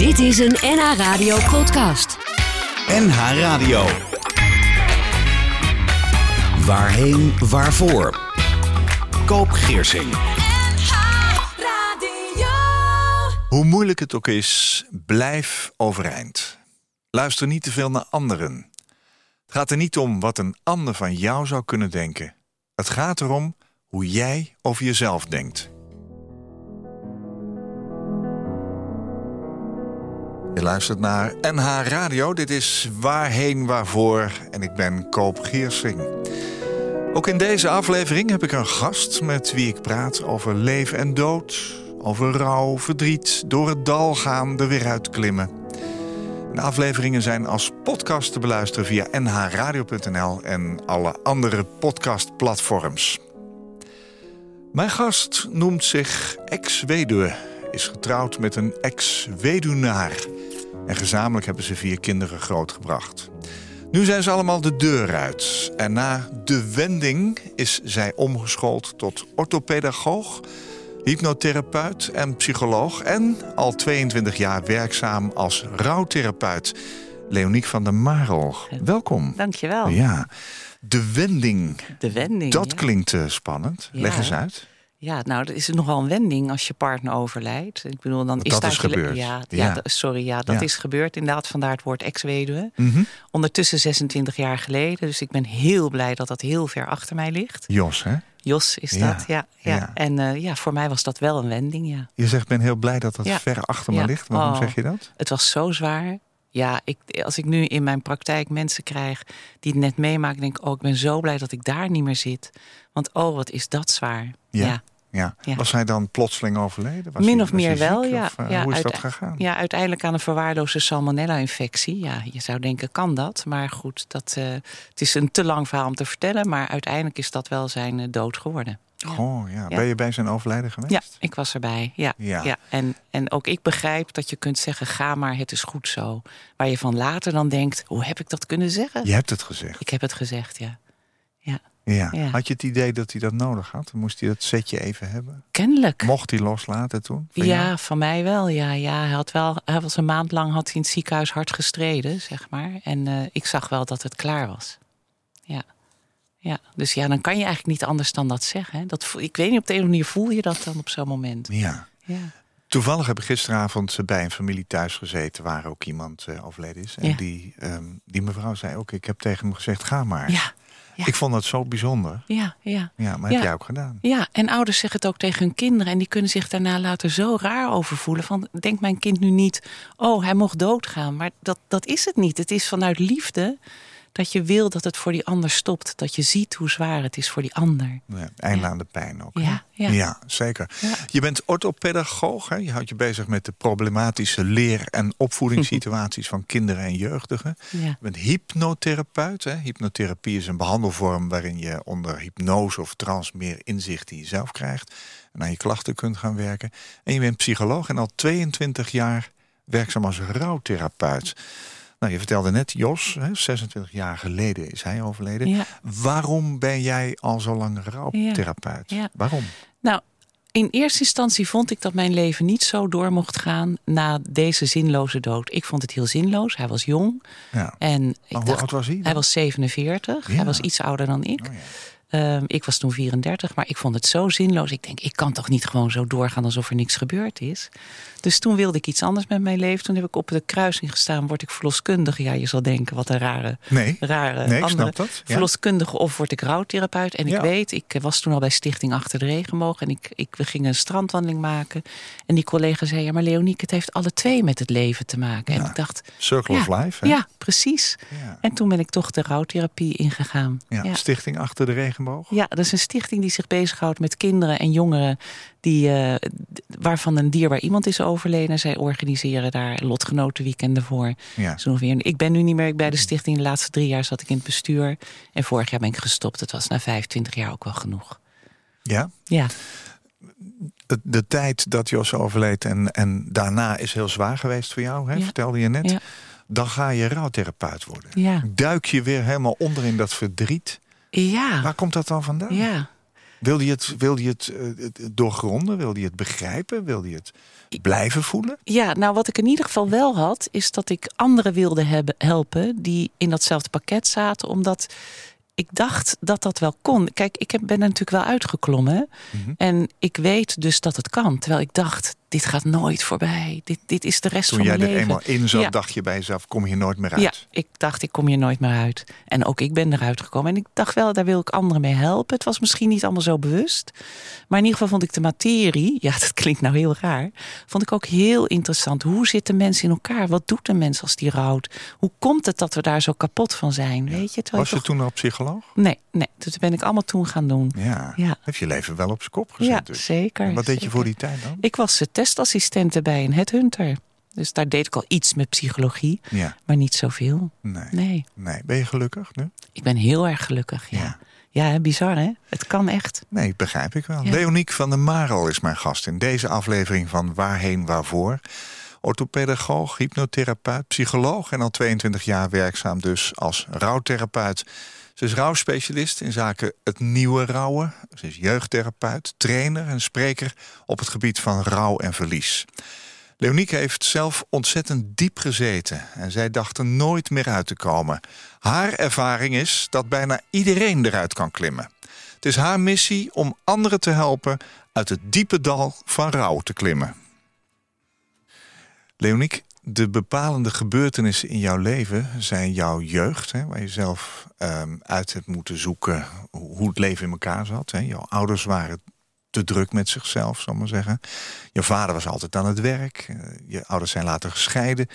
Dit is een NH Radio podcast. NH Radio. Waarheen, waarvoor? Koop Geersing. Hoe moeilijk het ook is, blijf overeind. Luister niet te veel naar anderen. Het gaat er niet om wat een ander van jou zou kunnen denken. Het gaat erom hoe jij over jezelf denkt. Je luistert naar NH Radio. Dit is Waarheen Waarvoor en ik ben Koop Geersing. Ook in deze aflevering heb ik een gast met wie ik praat over leven en dood, over rouw, verdriet, door het dal gaan, er weer uitklimmen. De afleveringen zijn als podcast te beluisteren via nhradio.nl en alle andere podcastplatforms. Mijn gast noemt zich ex-weduwe, is getrouwd met een ex-weduwnaar. En gezamenlijk hebben ze vier kinderen grootgebracht. Nu zijn ze allemaal de deur uit. En na de wending is zij omgeschoold tot orthopedagoog, hypnotherapeut en psycholoog. En al 22 jaar werkzaam als rouwtherapeut. Leoniek van der Marel, welkom. Dankjewel. Ja, de wending. De wending. Dat ja. klinkt eh, spannend. Leg eens uit. Ja, nou, dat is nogal een wending als je partner overlijdt. Ik bedoel, dan is dat daar is gebeurd. Ja, Ja. sorry, ja, dat Ja. is gebeurd. Inderdaad, vandaar het woord ex-weduwe. Mhm. Ondertussen 26 jaar geleden. Dus ik ben heel blij dat dat heel ver achter mij ligt. Jos, hè? Jos is dat, ja. ja. En eh, ja, voor mij was dat wel een wending, ja. Je zegt, ben heel blij dat dat ver achter me ligt. Waarom Oh. zeg je dat? Het was zo zwaar. Ja, ik, als ik nu in mijn praktijk mensen krijg die het net meemaken, denk ik, oh, ik ben zo blij dat ik daar niet meer zit. Want oh, wat is dat zwaar. Ja. ja. Ja. Ja. Was hij dan plotseling overleden? Was Min hij- of meer wel, ziek? ja. Of, eh, ja hoe is dat gegaan? Ja, uiteindelijk aan een verwaarloosde salmonella-infectie. Ja, je zou denken, kan dat? Maar goed, dat, eh, het is een te lang verhaal om te vertellen. Maar uiteindelijk is dat wel zijn eh, dood geworden. Oh ja. Ben je bij zijn overlijden geweest? Ja, ik was erbij. Ja, Ja. ja. En, en ook ik begrijp dat je kunt zeggen, ga maar, het is goed zo. Waar je van later dan denkt, hoe heb ik dat kunnen zeggen? Je hebt het gezegd. Ik heb het gezegd, ja. ja. Ja. Ja. Had je het idee dat hij dat nodig had? Moest hij dat setje even hebben? Kennelijk. Mocht hij loslaten toen? Van Ja, jou? van mij wel. Ja, ja. Hij, had wel, hij was een maand lang had hij in het ziekenhuis hard gestreden, zeg maar. En eh, ik zag wel dat het klaar was. Ja. Dus ja, dan kan je eigenlijk niet anders dan dat zeggen. Hè. Dat, ik weet niet, op de een of andere manier voel je dat dan op zo'n moment. Ja. Ja. Toevallig heb ik gisteravond bij een familie thuis gezeten... waar ook iemand eh, overleden is. En Ja. die, ehm, die mevrouw zei ook, ik heb tegen hem gezegd, ga maar. Ja, ja. Ik vond dat zo bijzonder. ja, ja. Ja, maar Ja. heb jij ook gedaan? Ja, en ouders zeggen het ook tegen hun kinderen. En die kunnen zich daarna later zo raar over voelen. Van, denkt mijn kind nu niet, oh, hij mocht doodgaan. Maar dat, dat is het niet. Het is vanuit liefde dat je wil dat het voor die ander stopt. Dat je ziet hoe zwaar het is voor die ander. Ja, einde aan de pijn ook. Ja, ja. zeker. Je bent orthopedagoog. Hè? Je houdt je bezig met de problematische leer- en opvoedingssituaties van kinderen en jeugdigen. Je bent hypnotherapeut. Hè? Hypnotherapie is een behandelvorm waarin je onder hypnose of trance meer inzicht in jezelf krijgt. En aan je klachten kunt gaan werken. En je bent psycholoog en al 22 jaar werkzaam als rouwtherapeut. Nou, je vertelde net, Jos, hè, 26 jaar geleden is hij overleden. Ja. Waarom ben jij al zo lang rouwtherapeut? Ja. Waarom? Nou, in eerste instantie vond ik dat mijn leven niet zo door mocht gaan na deze zinloze dood. Ik vond het heel zinloos. Hij was jong. Ja. En ik Maar hoe dacht, oud was hij? Hij was 47. Ja. Hij was iets ouder dan ik. Oh, ja. Ehm, ik was toen 34, maar ik vond het zo zinloos. Ik denk, ik kan toch niet gewoon zo doorgaan alsof er niks gebeurd is. Dus toen wilde ik iets anders met mijn leven. Toen heb ik op de kruising gestaan, word ik verloskundige. Ja, je zal denken, wat een rare, Nee. rare Nee, ik andere snap dat, ja. verloskundige of word ik rouwtherapeut. En ik Ja. weet, ik was toen al bij Stichting Achter de Regenboog. En ik, ik, we gingen een strandwandeling maken. En die collega zei, ja, maar Leonieke, het heeft alle twee met het leven te maken. En ik dacht, Circle of Life. Hè? ja, precies. En toen ben ik toch de rouwtherapie ingegaan. Ja, ja. Stichting Achter de Regenboog. Ja, dat is een stichting die zich bezighoudt met kinderen en jongeren die, eh, waarvan een dierbaar iemand is overleden. Zij organiseren daar lotgenotenweekenden voor. Ja. Zo ongeveer. Ik ben nu niet meer bij de stichting. De laatste drie jaar zat ik in het bestuur. En vorig jaar ben ik gestopt. Het was na 25 jaar ook wel genoeg. ja. Ja, De, de tijd dat Jos overleed en, en daarna is heel zwaar geweest voor jou, hè? Ja. vertelde je net. Ja. Dan ga je rouwtherapeut worden. ja. Duik je weer helemaal onder in dat verdriet. Ja. Waar komt dat dan vandaan? Ja. Wilde je het, wilde je het, eh, het doorgronden? Wilde je het begrijpen? Wilde je het blijven voelen? Ja, nou wat ik in ieder geval wel had, is dat ik anderen wilde hebben, helpen die in datzelfde pakket zaten. Omdat ik dacht dat dat wel kon. Kijk, ik ben er natuurlijk wel uitgeklommen. Mhm. En ik weet dus dat het kan. Terwijl ik dacht, dit gaat nooit voorbij. Dit, dit is de rest Toen van jij mijn er leven. eenmaal in zat, Ja. dacht je bij jezelf, kom je nooit meer uit. Ja, ik dacht, ik kom hier nooit meer uit. En ook ik ben eruit gekomen. En ik dacht wel, daar wil ik anderen mee helpen. Het was misschien niet allemaal zo bewust. Maar in ieder geval vond ik de materie, ja, dat klinkt nou heel raar, vond ik ook heel interessant. Hoe zitten mensen in elkaar? Wat doet een mens als die rouwt? Hoe komt het dat we daar zo kapot van zijn? Weet je? Was je toch- toen al psycholoog? Nee, nee, dat ben ik allemaal toen gaan doen. Ja. Ja. Heb je leven wel op zijn kop gezet Ja, dus. zeker. En wat deed je voor die tijd dan? Ik was eh, testassistente bij een headhunter. Dus daar deed ik al iets met psychologie, Ja, maar niet zoveel. nee. nee. Nee, Ben je gelukkig nu? ik ben heel erg gelukkig. Ja, Ja. bizar hè? Het kan echt. Nee, begrijp ik wel. Ja. Leoniek van der Marel is mijn gast in deze aflevering van Waarheen Waarvoor. Orthopedagoog, hypnotherapeut, psycholoog en al 22 jaar werkzaam dus als rouwtherapeut. Ze is rouwspecialist in zaken het nieuwe rouwen. Ze is jeugdtherapeut, trainer en spreker op het gebied van rouw en verlies. Leoniek heeft zelf ontzettend diep gezeten en zij dacht er nooit meer uit te komen. Haar ervaring is dat bijna iedereen eruit kan klimmen. Het is haar missie om anderen te helpen uit het diepe dal van rouw te klimmen. Leoniek, de bepalende gebeurtenissen in jouw leven zijn jouw jeugd, hè, waar je zelf ehm, uit hebt moeten zoeken hoe het leven in elkaar zat. Hè. Jouw ouders waren te druk met zichzelf, zal ik maar zeggen. Je vader was altijd aan het werk. eh, Je ouders zijn later gescheiden.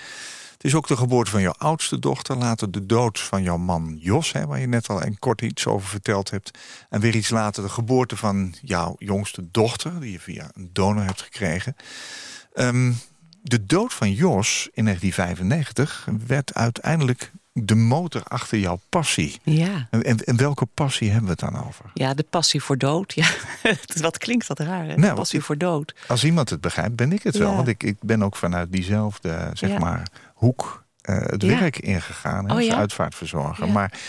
Het is ook de geboorte van jouw oudste dochter. Later de dood van jouw man Jos, hè, waar je net al een kort iets over verteld hebt. En weer iets later de geboorte van jouw jongste dochter, die je via een donor hebt gekregen. Ehm, de dood van Jos in 1995 werd uiteindelijk de motor achter jouw passie. Ja. En, welke passie hebben we het dan over? Ja, de passie voor dood. Ja, wat klinkt dat raar, hè? De Nou, passie voor dood. Als iemand het begrijpt, ben ik het wel. Want ik, ik ben ook vanuit diezelfde zeg Ja. maar, hoek eh, het Ja. werk ingegaan. Hè, Oh, als ja? uitvaartverzorger. Maar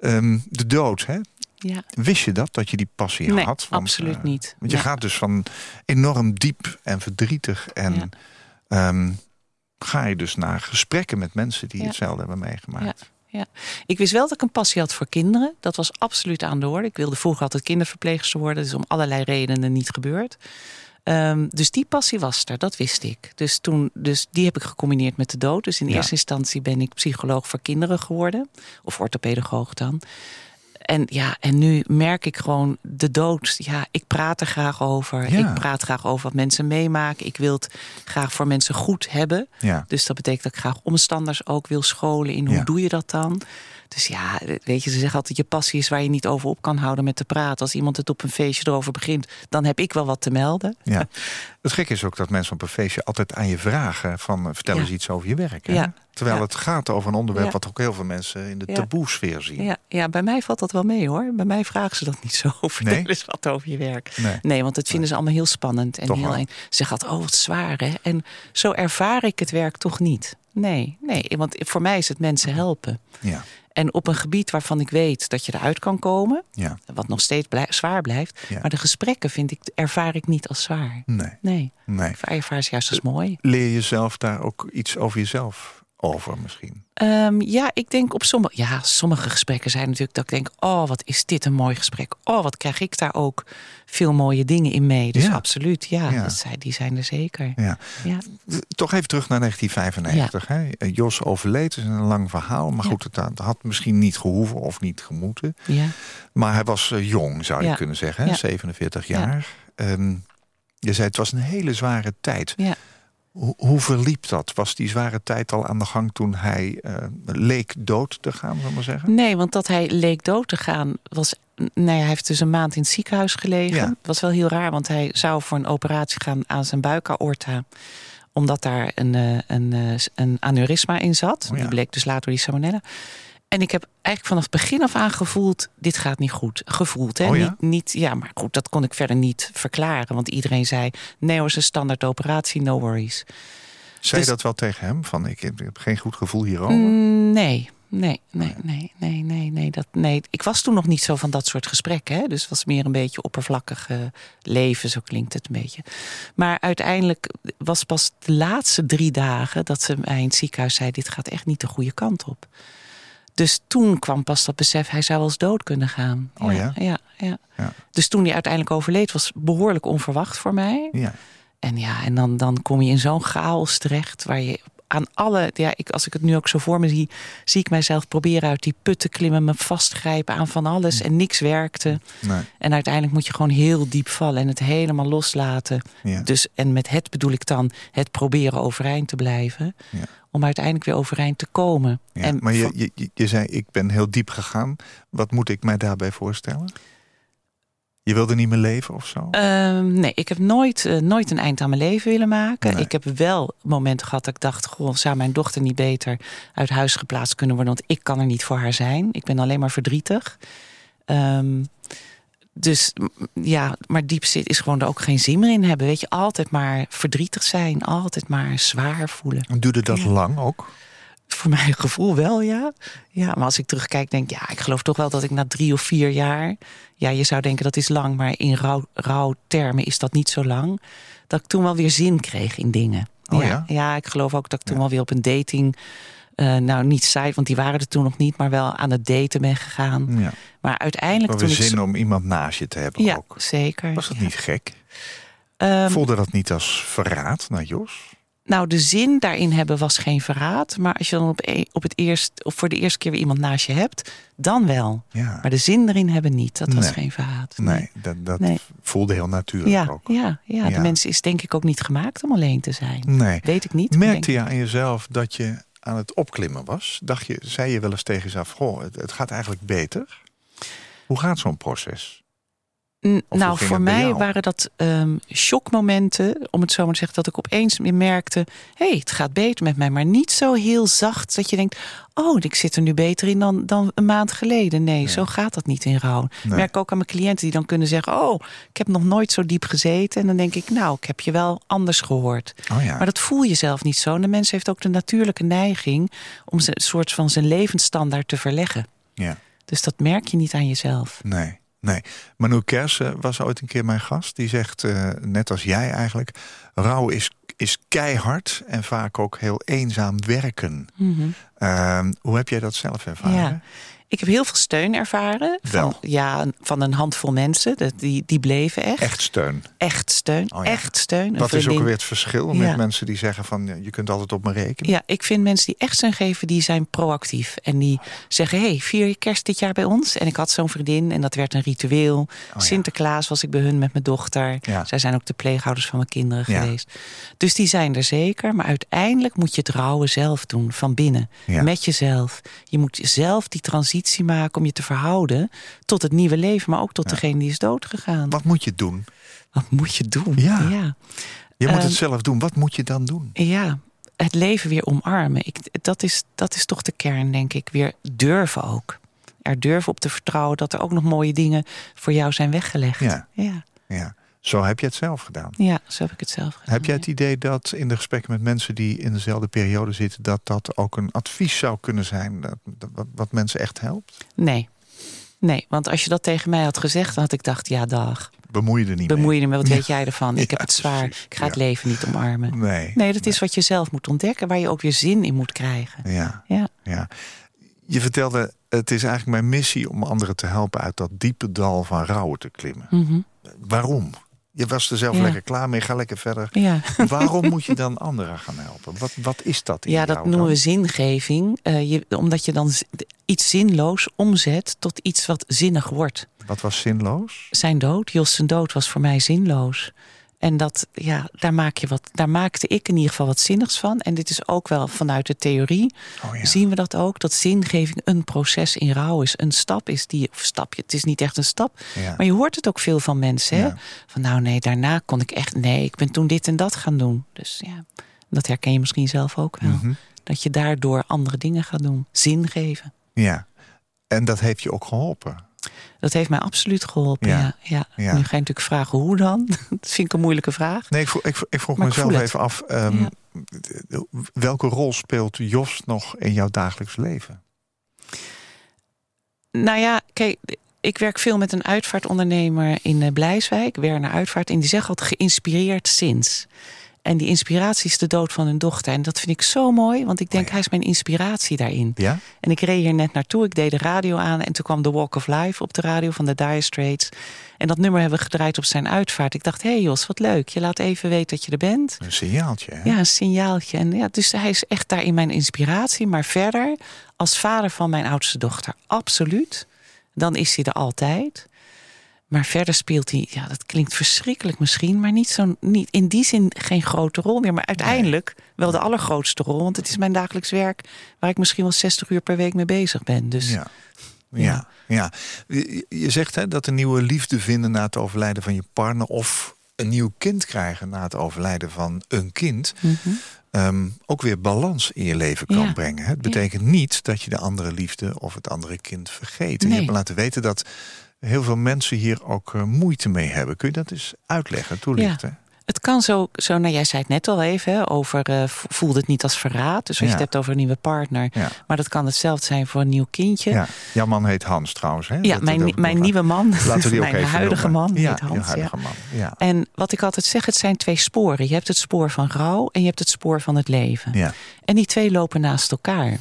ehm, de dood, hè? Ja. wist je dat? Dat je die passie Nee, had? Want, absoluut eh, niet. Want je gaat dus van enorm diep en verdrietig. En Ja. ehm, ga je dus naar gesprekken met mensen die Ja. hetzelfde hebben meegemaakt. Ik wist wel dat ik een passie had voor kinderen. Dat was absoluut aan de orde. Ik wilde vroeger altijd kinderverpleegster worden. Dat is om allerlei redenen niet gebeurd. Ehm, dus die passie was er, dat wist ik. Dus, toen, dus die heb ik gecombineerd met de dood. Dus in Ja. eerste instantie ben ik psycholoog voor kinderen geworden. Of orthopedagoog dan. En ja, en nu merk ik gewoon de dood. Ja, ik praat er graag over. Ja. Ik praat graag over wat mensen meemaken. Ik wil het graag voor mensen goed hebben. Ja. Dus dat betekent dat ik graag omstanders ook wil scholen in hoe Ja. doe je dat dan. Dus ja, weet je, ze zeggen altijd je passie is waar je niet over op kan houden met te praten. Als iemand het op een feestje erover begint, dan heb ik wel wat te melden. Ja. Het gekke is ook dat mensen op een feestje altijd aan je vragen van vertel Ja. eens iets over je werk. Hè? Ja. Terwijl Ja. het gaat over een onderwerp wat ook heel veel mensen in de taboe-sfeer zien. Ja, ja, bij mij valt dat wel mee hoor. Bij mij vragen ze dat niet zo. Vertel Nee? eens wat over je werk. Nee. Nee, want dat vinden ze allemaal heel spannend. En Toch heel eng. Ze altijd, oh wat zwaar hè. En zo ervaar ik het werk toch niet. Nee, nee, want voor mij is het mensen helpen. Ja. En op een gebied waarvan ik weet dat je eruit kan komen, Ja. wat nog steeds blij- zwaar blijft. Ja. Maar de gesprekken vind ik, ervaar ik niet als zwaar. Nee. Nee, nee. ik ervaar ze juist als mooi. Leer je zelf daar ook iets over jezelf over misschien? Ehm, ja, ik denk op sommige, ja, sommige gesprekken zijn natuurlijk dat ik denk, oh, wat is dit een mooi gesprek. Oh, wat krijg ik daar ook veel mooie dingen in mee. Dus Ja. absoluut, ja, Ja. Dat zijn, die zijn er zeker. Ja. Ja. Toch even terug naar 1995. Hè? Eh, Jos overleed, is een lang verhaal. Maar goed, het had- had misschien niet gehoeven of niet gemoeten. Ja. Maar hij was eh, jong, zou je kunnen zeggen. Hè? Ja. 47 Ja. jaar. Ehm, je zei het was een hele zware tijd. Ja. Hoe, hoe verliep dat? Was die zware tijd al aan de gang toen hij eh, leek dood te gaan, ik maar zeggen? Nee, want dat hij leek dood te gaan was. Nee, hij heeft dus een maand in het ziekenhuis gelegen. Ja. Was wel heel raar, want hij zou voor een operatie gaan aan zijn buikaorta. Omdat daar een, eh, een, eh, een aneurysma in zat. Oh ja. Die bleek dus later die salmonella. En ik heb eigenlijk vanaf het begin af aan gevoeld... dit gaat niet goed. Gevoeld, hè? Oh ja? Niet, niet, ja, maar goed, dat kon ik verder niet verklaren. Want iedereen zei, nee is een standaard operatie, no worries. Zei je Dus- dat wel tegen hem? Van ik heb, ik heb geen goed gevoel hierover? Mm, Nee, Nee, nee, nee, nee, nee, nee, dat, nee. Ik was toen nog niet zo van dat soort gesprekken. Hè? Dus het was meer een beetje oppervlakkig leven, zo klinkt het een beetje. Maar uiteindelijk was pas de laatste drie dagen dat ze mij in het ziekenhuis zei: Dit gaat echt niet de goede kant op. Dus toen kwam pas dat besef, hij zou wel eens dood kunnen gaan. Oh ja? Ja, ja. Ja. Dus toen hij uiteindelijk overleed, was behoorlijk onverwacht voor mij. Ja. En ja, en dan, dan kom je in zo'n chaos terecht waar je aan alle, ja, ik, als ik het nu ook zo voor me zie, zie ik mijzelf proberen uit die put te klimmen, me vastgrijpen aan van alles en niks werkte. Nee. En uiteindelijk moet je gewoon heel diep vallen en het helemaal loslaten. Ja. Dus, en met het bedoel ik dan het proberen overeind te blijven, Ja. om uiteindelijk weer overeind te komen. Ja, en maar je, je- je zei, ik ben heel diep gegaan. Wat moet ik mij daarbij voorstellen? Je wilde niet meer leven of zo? Ehm, nee, ik heb nooit, eh, nooit een eind aan mijn leven willen maken. Nee. Ik heb wel momenten gehad dat ik dacht... Goh, zou mijn dochter niet beter uit huis geplaatst kunnen worden... want ik kan er niet voor haar zijn. Ik ben alleen maar verdrietig. Ehm, dus ja, maar diep zit is gewoon er ook geen zin meer in hebben. Weet je, altijd maar verdrietig zijn. Altijd maar zwaar voelen. Duurde dat Ja. lang ook? Voor mijn gevoel wel, ja. Ja, maar als ik terugkijk, denk ik, ja, ik geloof toch wel dat ik na drie of vier jaar. Ja, je zou denken dat is lang, maar in rouw, rouwtermen is dat niet zo lang. Dat ik toen wel weer zin kreeg in dingen. Oh ja? ja? ik geloof ook dat ik toen wel weer op een dating. eh, nou, niet site, want die waren er toen nog niet, maar wel aan het daten ben gegaan. Ja. Maar uiteindelijk toen ik. zin zo- om iemand naast je te hebben ja, ook. zeker. Was dat niet gek? Ehm, Voelde dat niet als verraad naar Jos? Nou, de zin daarin hebben was geen verraad. Maar als je dan op, e- op het eerst, of voor de eerste keer weer iemand naast je hebt, dan wel. Ja. Maar de zin erin hebben niet. Dat was Nee. geen verraad. Nee, dat, dat Nee. voelde heel natuurlijk Ja, ook. ja, ja, de Ja. mens is denk ik ook niet gemaakt om alleen te zijn. Nee. Weet ik niet. Merkte je aan jezelf dat je aan het opklimmen was? Dacht je, zei je wel eens tegen jezelf, goh, het, het gaat eigenlijk beter? Hoe gaat zo'n proces? Nou, voor mij waren dat ehm shockmomenten, om het zo maar te zeggen, dat ik opeens merkte: hé, hey, het gaat beter met mij. Maar niet zo heel zacht dat je denkt: oh, ik zit er nu beter in dan, dan een maand geleden. Nee, zo gaat dat niet in rouw. Ik Nee. merk ook aan mijn cliënten die dan kunnen zeggen: oh, ik heb nog nooit zo diep gezeten. En dan denk ik: nou, ik heb je wel anders gehoord. Oh ja. Maar dat voel je zelf niet zo. En de mens heeft ook de natuurlijke neiging om een soort van zijn levensstandaard te verleggen. ja. Dus dat merk je niet aan jezelf. Nee, nee. Manu Kersen was ooit een keer mijn gast. Die zegt, eh, net als jij eigenlijk... rouw is, is keihard en vaak ook heel eenzaam werken. Ehm, hoe heb jij dat zelf ervaren? Ja. Ik heb heel veel steun ervaren. Wel. Van, ja, van een handvol mensen. Dat- Die, die bleven echt. Echt steun. Echt steun. Oh ja. Echt steun. Wat is ook weer het verschil Ja. met mensen die zeggen van... je kunt altijd op me rekenen? Ja, ik vind mensen die echt steun geven, die zijn proactief. En die zeggen, hey, vier je kerst dit jaar bij ons? En ik had zo'n vriendin en dat werd een ritueel. Oh ja. Sinterklaas was ik bij hun met mijn dochter. Ja. Zij zijn ook de pleegouders van mijn kinderen geweest. Dus die zijn er zeker. Maar uiteindelijk moet je het rouwen zelf doen, van binnen. Met jezelf. Je moet zelf die transitie maken om je te verhouden... tot het nieuwe leven, maar ook tot degene die is doodgegaan. Wat moet je doen? Wat moet je doen? Ja. ja. Je moet Ehm, het zelf doen. Wat moet je dan doen? Ja, het leven weer omarmen. Ik, dat, is, dat is toch de kern, denk ik. Weer durven ook. Er durven op te vertrouwen dat er ook nog mooie dingen voor jou zijn weggelegd. Ja. ja, Ja. Zo heb je het zelf gedaan. ja zo heb ik het zelf gedaan. Heb jij ja. het idee dat in de gesprekken met mensen die in dezelfde periode zitten... dat dat ook een advies zou kunnen zijn dat, dat- wat, mensen echt helpt? Nee. Nee, want als je dat tegen mij had gezegd, dan had ik dacht, ja dag. Bemoei je er niet Bemoei je mee? wat weet jij ervan? Ik Ja, heb het zwaar. precies. Ik ga het Ja. leven niet omarmen. Nee. Nee, dat is wat je zelf moet ontdekken, waar je ook weer zin in moet krijgen. Ja, Ja. ja. Je vertelde, het is eigenlijk mijn missie om anderen te helpen... uit dat diepe dal van rouwen te klimmen. Mhm. Waarom? Je was er zelf Ja. lekker klaar mee, ga lekker verder. ja. Waarom moet je dan anderen gaan helpen? Wat, wat is dat in Ja, dat noemen dan? we zingeving. Eh, je, omdat je dan iets zinloos omzet tot iets wat zinnig wordt. Wat was zinloos? Zijn dood, Jos zijn dood, was voor mij zinloos. En dat, ja, daar, maak je wat, daar maakte ik in ieder geval wat zinnigs van. En dit is ook wel vanuit de theorie. Oh ja. Zien we dat ook? Dat zingeving een proces in rouw is. Een stap is die, of stapje, het is niet echt een stap. Ja. Maar je hoort het ook veel van mensen. Hè? Ja. Van nou nee, daarna kon ik echt, nee, ik ben toen dit en dat gaan doen. Dus ja, dat herken je misschien zelf ook wel. Mhm. Dat je daardoor andere dingen gaat doen. Zin geven. Ja. En dat heeft je ook geholpen. Dat heeft mij absoluut geholpen. Ja. Ja. Nu ga je natuurlijk vragen hoe dan. dat vind ik een moeilijke vraag. Nee, ik vroeg, ik, ik vroeg ik mezelf even af. ehm, Welke rol speelt Jos nog in jouw dagelijks leven? Nou ja, kijk, ik werk veel met een uitvaartondernemer in eh, Blijswijk, Werner Uitvaart. En die zegt altijd geïnspireerd sinds. En die inspiratie is de dood van hun dochter. En dat vind ik zo mooi, want ik denk, Oh ja. hij is mijn inspiratie daarin. Ja? En ik reed hier net naartoe, ik deed de radio aan... en toen kwam The Walk of Life op de radio van de Dire Straits. En dat nummer hebben we gedraaid op zijn uitvaart. Ik dacht, hé hey Jos, wat leuk, je laat even weten dat je er bent. Een signaaltje. Hè? Ja, een signaaltje. En ja, dus hij is echt daarin mijn inspiratie. Maar verder, als vader van mijn oudste dochter, absoluut. Dan is hij er altijd. Maar verder speelt hij, ja, dat klinkt verschrikkelijk misschien, maar niet zo, niet, in die zin geen grote rol meer. Maar uiteindelijk wel de allergrootste rol, want het is mijn dagelijks werk waar ik misschien wel 60 uur per week mee bezig ben. Dus Ja. Ja, ja. Je, zegt hè, dat een nieuwe liefde vinden na het overlijden van je partner... of een nieuw kind krijgen na het overlijden van een kind... mhm. ehm, ook weer balans in je leven kan Ja. brengen. Het betekent niet dat je de andere liefde of het andere kind vergeet. En je hebt me laten weten dat heel veel mensen hier ook eh, moeite mee hebben. Kun je dat eens uitleggen, toelichten? Het kan zo, zo, nou jij zei het net al even, hè, over uh, voelde het niet als verraad. Dus als Ja. je het hebt over een nieuwe partner. Ja. Maar dat kan hetzelfde zijn voor een nieuw kindje. Ja. Jouw man heet Hans trouwens. Hè? Ja, Dat- mijn, dat- mijn nieuwe man. Laten we die ook mijn even huidige noemen. man. Heet Hans, ja. huidige man. Ja. En wat ik altijd zeg, het zijn twee sporen. Je hebt het spoor van rouw en je hebt het spoor van het leven. Ja. En die twee lopen naast elkaar.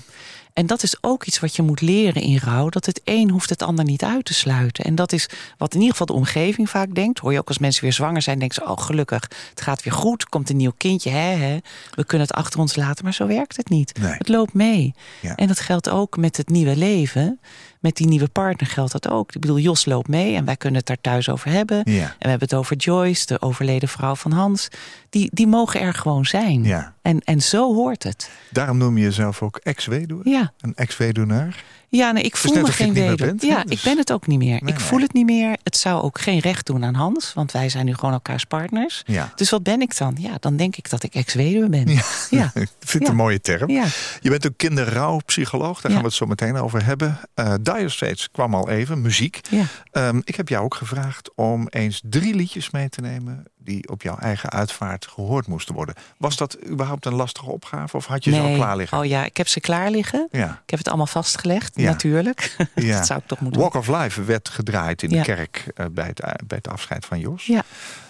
En dat is ook iets wat je moet leren in rouw. Dat het een hoeft het ander niet uit te sluiten. En dat is wat in ieder geval de omgeving vaak denkt. Hoor je ook als mensen weer zwanger zijn, denken ze... oh gelukkig, het gaat weer goed, komt een nieuw kindje. Hè, hè. We kunnen het achter ons laten, maar zo werkt het niet. Nee. Het loopt mee. Ja. En dat geldt ook met het nieuwe leven. Met die nieuwe partner geldt dat ook. Ik bedoel, Jos loopt mee en wij kunnen het daar thuis over hebben. Ja. En we hebben het over Joyce, de overleden vrouw van Hans. Die, die mogen er gewoon zijn. Ja. En, en zo hoort het. Daarom noem je jezelf ook ex-weduwe? Ja. Een ex-weduwnaar? Ja, nee, ik voel net me geen hè? Ja, Dus- ik ben het ook niet meer. Nee, ik nee. voel het niet meer. Het zou ook geen recht doen aan Hans, want wij zijn nu gewoon elkaars partners. Ja. Dus wat ben ik dan? Ja, dan denk ik dat ik ex-weduwe ben. Ja. Ja. ik vind het Ja. een mooie term. Ja. Je bent ook kinderrouwpsycholoog. Daar gaan we het zo meteen over hebben. Eh Dire Straits kwam al even, muziek. Ja. Ehm, ik heb jou ook gevraagd om eens drie liedjes mee te nemen... die op jouw eigen uitvaart gehoord moesten worden. Was dat überhaupt een lastige opgave? Of had je ze al klaar liggen? Oh ja, ik heb ze klaar liggen. Ja. Ik heb het allemaal vastgelegd, Ja. natuurlijk. Ja. dat zou ik toch moeten Walk of Life werd gedraaid in de kerk eh, bij, het, bij het afscheid van Jos. Ja.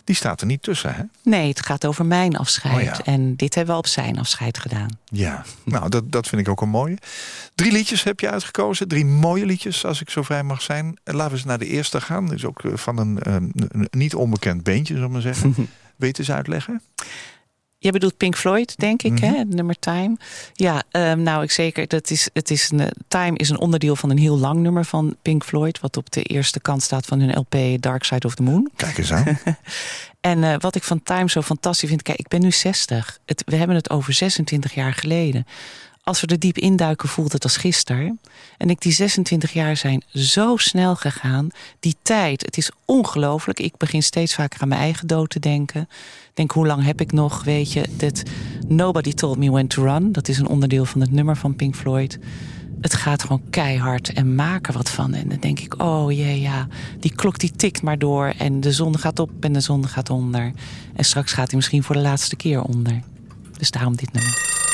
Die staat er niet tussen, hè? Nee, het gaat over mijn afscheid. Oh ja. En dit hebben we op zijn afscheid gedaan. Ja, nou, dat, dat vind ik ook een mooie. Drie liedjes heb je uitgekozen. Drie mooie liedjes, als ik zo vrij mag zijn. Eh, Laten we eens naar de eerste gaan. Dat is ook eh, van een, een niet onbekend beentje, zullen we maar zeggen. Weet eens uitleggen? Jij bedoelt Pink Floyd, denk ik, Mhm. hè? Het nummer Time. Ja, ehm, nou, ik zeker. Dat is, het is een, eh, Time is een onderdeel van een heel lang nummer van Pink Floyd... wat op de eerste kant staat van hun LP Dark Side of the Moon. Kijk eens aan. En eh, wat ik van Time zo fantastisch vind... Kijk, ik ben nu 60. Het, we hebben het over 26 jaar geleden. Als we er diep induiken, voelt het als gisteren. En ik, die 26 jaar zijn zo snel gegaan. Die tijd, het is ongelooflijk. Ik begin steeds vaker aan mijn eigen dood te denken. Denk, hoe lang heb ik nog? Weet je, dat Nobody Told Me When to Run. Dat is een onderdeel van het nummer van Pink Floyd. Het gaat gewoon keihard en maak er wat van. En dan denk ik, oh jee, ja, die klok die tikt maar door. En de zon gaat op en de zon gaat onder. En straks gaat hij misschien voor de laatste keer onder. Dus daarom dit nummer.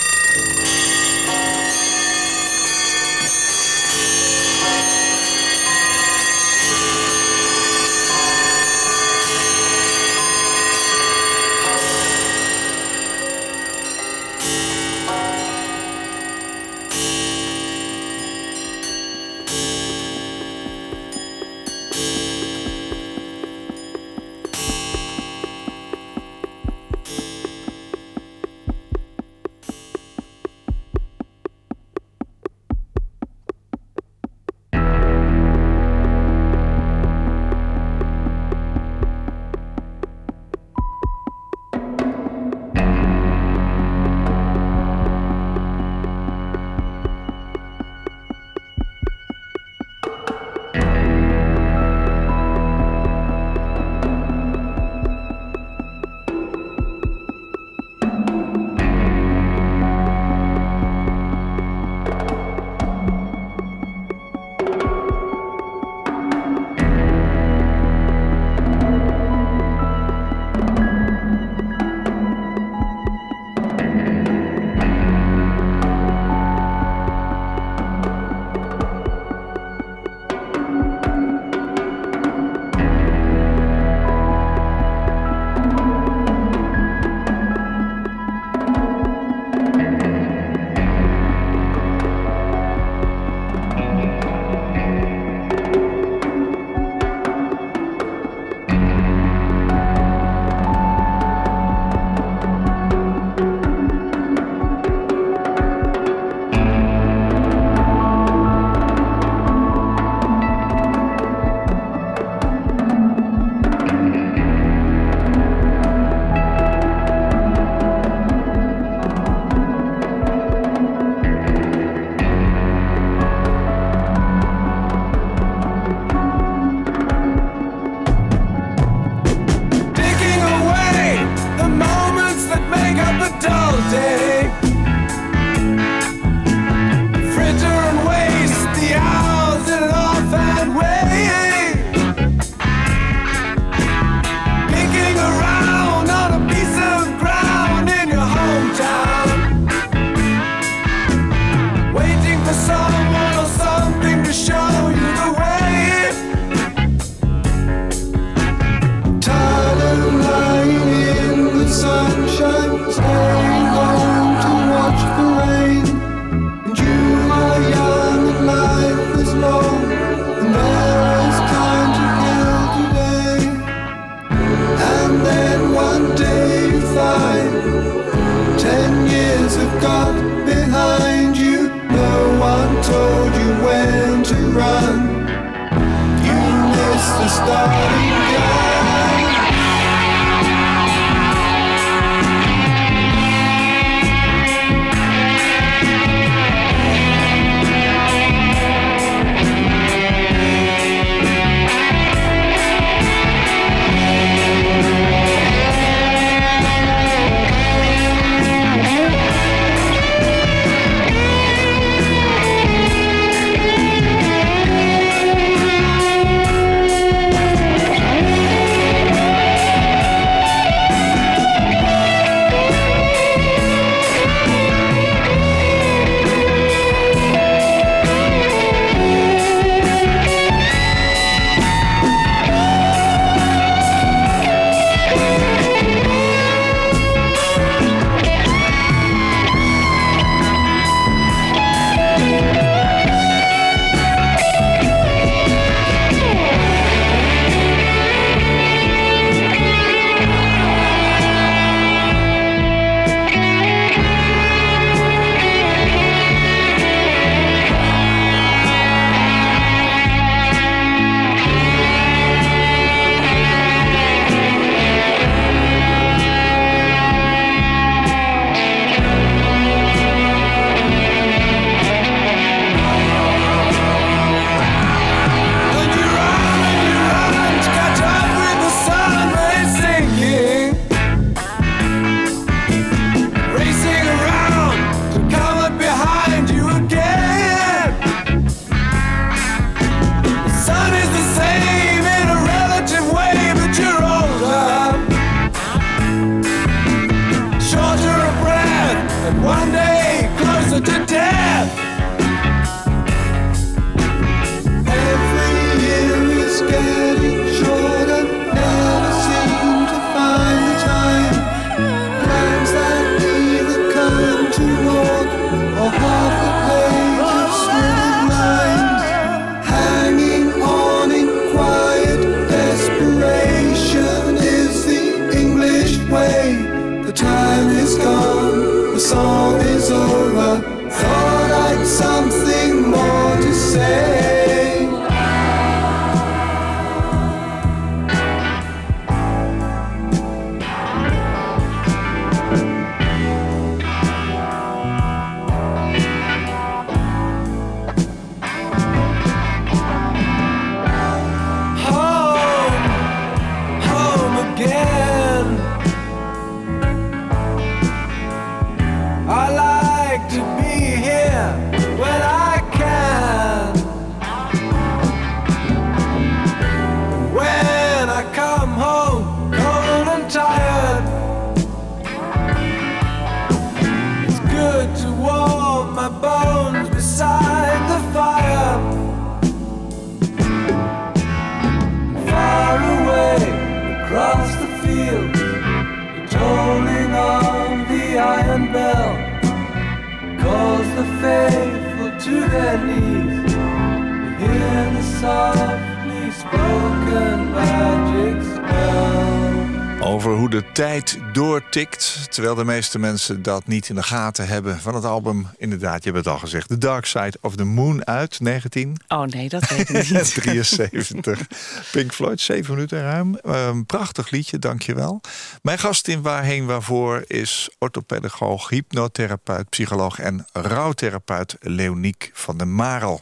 Terwijl de meeste mensen dat niet in de gaten hebben van het album. Inderdaad, je hebt het al gezegd, The Dark Side of the Moon uit 19. Oh nee, dat weet ik niet. 73. Pink Floyd, 7 minuten ruim. Um, prachtig liedje, dankjewel. Mijn gast in Waarheen Waarvoor is orthopedagoog, hypnotherapeut, psycholoog en rouwtherapeut Leoniek van der Marel.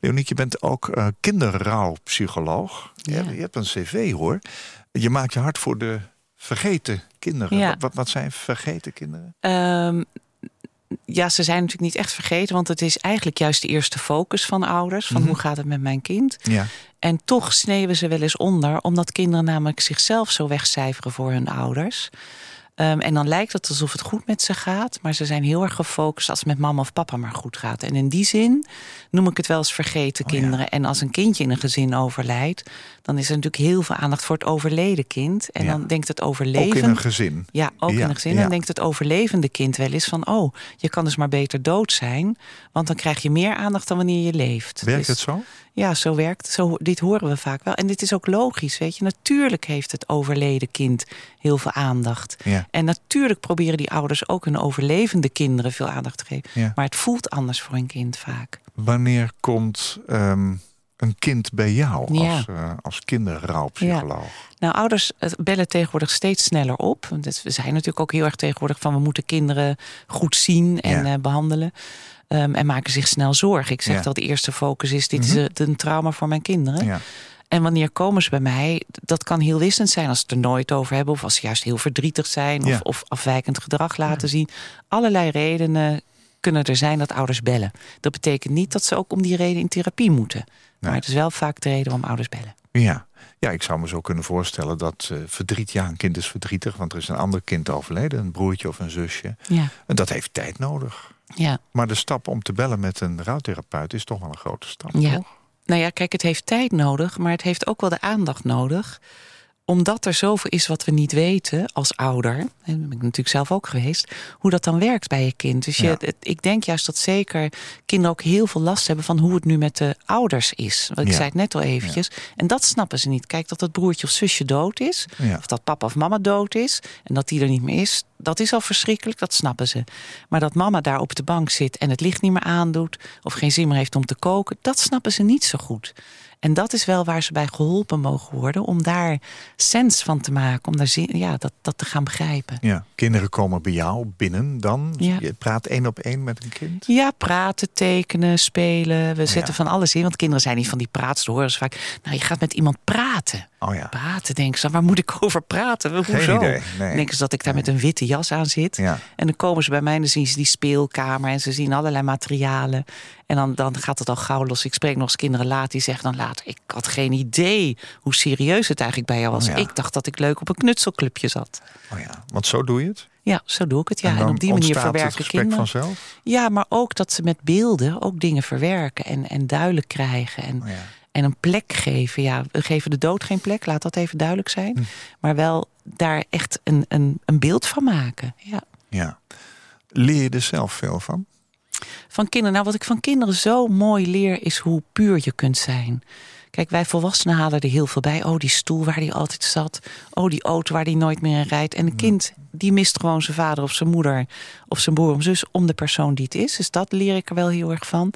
Leoniek, je bent ook uh, kinderrouwpsycholoog. Ja. Je, je hebt een cv hoor. Je maakt je hart voor de vergeten kinderen. Ja. Wat, wat zijn vergeten kinderen? Um, ja, ze zijn natuurlijk niet echt vergeten, want het is eigenlijk juist de eerste focus van ouders. Van Mhm. hoe gaat het met mijn kind? Ja. En toch sneeuwen ze wel eens onder, omdat kinderen namelijk zichzelf zo wegcijferen voor hun ouders. Um, en dan lijkt het alsof het goed met ze gaat, maar ze zijn heel erg gefocust als het met mama of papa maar goed gaat. En in die zin noem ik het wel eens vergeten Oh ja. kinderen. En als een kindje in een gezin overlijdt, dan is er natuurlijk heel veel aandacht voor het overleden kind. En Ja. dan denkt het Ook overleven. in een gezin. Ja, ook Ja, in een gezin. Dan denkt het overlevende kind wel eens van... oh, je kan dus maar beter dood zijn. Want dan krijg je meer aandacht dan wanneer je leeft. Werkt Dus- het zo? Ja, zo werkt zo, Dit horen we vaak wel. En dit is ook logisch, weet je. Natuurlijk heeft het overleden kind heel veel aandacht. Ja. En natuurlijk proberen die ouders ook hun overlevende kinderen veel aandacht te geven. Ja. Maar het voelt anders voor een kind vaak. Wanneer komt ehm, een kind bij jou Ja. als, eh, als kinderrouwpsycholoog? Nou, ouders eh, bellen tegenwoordig steeds sneller op. We zijn natuurlijk ook heel erg tegenwoordig van... we moeten kinderen goed zien en eh, behandelen. Ehm, en maken zich snel zorgen. Ik zeg Ja. dat de eerste focus is... dit Mhm. is eh, een trauma voor mijn kinderen. Ja. En wanneer komen ze bij mij? Dat kan heel wisselend zijn als ze het er nooit over hebben... of als ze juist heel verdrietig zijn... Ja. of afwijkend gedrag laten zien. Allerlei redenen kunnen er zijn dat ouders bellen. Dat betekent niet dat ze ook om die reden in therapie moeten. Maar het is wel vaak de reden waarom ouders bellen. Ja. ja, ik zou me zo kunnen voorstellen dat eh, verdriet... ja, een kind is verdrietig, want er is een ander kind overleden. Een broertje of een zusje. Ja, En dat heeft tijd nodig. Ja. Maar de stap om te bellen met een rouwtherapeut... is toch wel een grote stap, Ja. toch? Nou ja, kijk, het heeft tijd nodig, maar het heeft ook wel de aandacht nodig. Omdat er zoveel is wat we niet weten als ouder, en dat ben ik natuurlijk zelf ook geweest, hoe dat dan werkt bij je kind. Dus je, Ja. het- ik denk juist dat zeker kinderen ook heel veel last hebben van hoe het nu met de ouders is. Want ik Ja. zei het net al eventjes. En dat snappen ze niet. Kijk, dat dat broertje of zusje dood is, of dat papa of mama dood is en dat die er niet meer is, dat is al verschrikkelijk, dat snappen ze. Maar dat mama daar op de bank zit en het licht niet meer aandoet of geen zin meer heeft om te koken, dat snappen ze niet zo goed. En dat is wel waar ze bij geholpen mogen worden, om daar sens van te maken, om daar zin, ja, dat, dat te gaan begrijpen. Ja. Kinderen komen bij jou binnen dan? Ja. Je praat één op één met een kind? Ja, praten, tekenen, spelen. We Ja. zetten van alles in. Want kinderen zijn niet van die praatst. horen ze vaak. Nou, je gaat met iemand praten. Oh ja. Praten, denken ze. Waar moet ik over praten? Hoezo? idee, nee. Dan denken ze dat ik daar met een witte jas aan zit. Ja. En dan komen ze bij mij en dan zien ze die speelkamer. En ze zien allerlei materialen. En dan, dan gaat het al gauw los. Ik spreek nog eens kinderen laat. Die zeggen dan later... Ik had geen idee hoe serieus het eigenlijk bij jou was. Oh ja. Ik dacht dat ik leuk op een knutselclubje zat. Oh ja. Want zo doe je het? Ja, zo doe ik het. Ja, en, dan op die manier het verwerken kinderen. vanzelf? Ja, maar ook dat ze met beelden ook dingen verwerken en, en duidelijk krijgen. En, Oh ja. en een plek geven. Ja, we geven de dood geen plek, laat dat even duidelijk Hm. zijn. Maar wel daar echt een, een, een beeld van maken. Ja. ja. Leer je er zelf veel van? Van kinderen. Nou, wat ik van kinderen zo mooi leer, is hoe puur je kunt zijn. Kijk, wij volwassenen halen er heel veel bij. Oh, die stoel waar hij altijd zat. Oh, die auto waar hij nooit meer in rijdt. En een kind, die mist gewoon zijn vader of zijn moeder... of zijn broer of zus om de persoon die het is. Dus dat leer ik er wel heel erg van.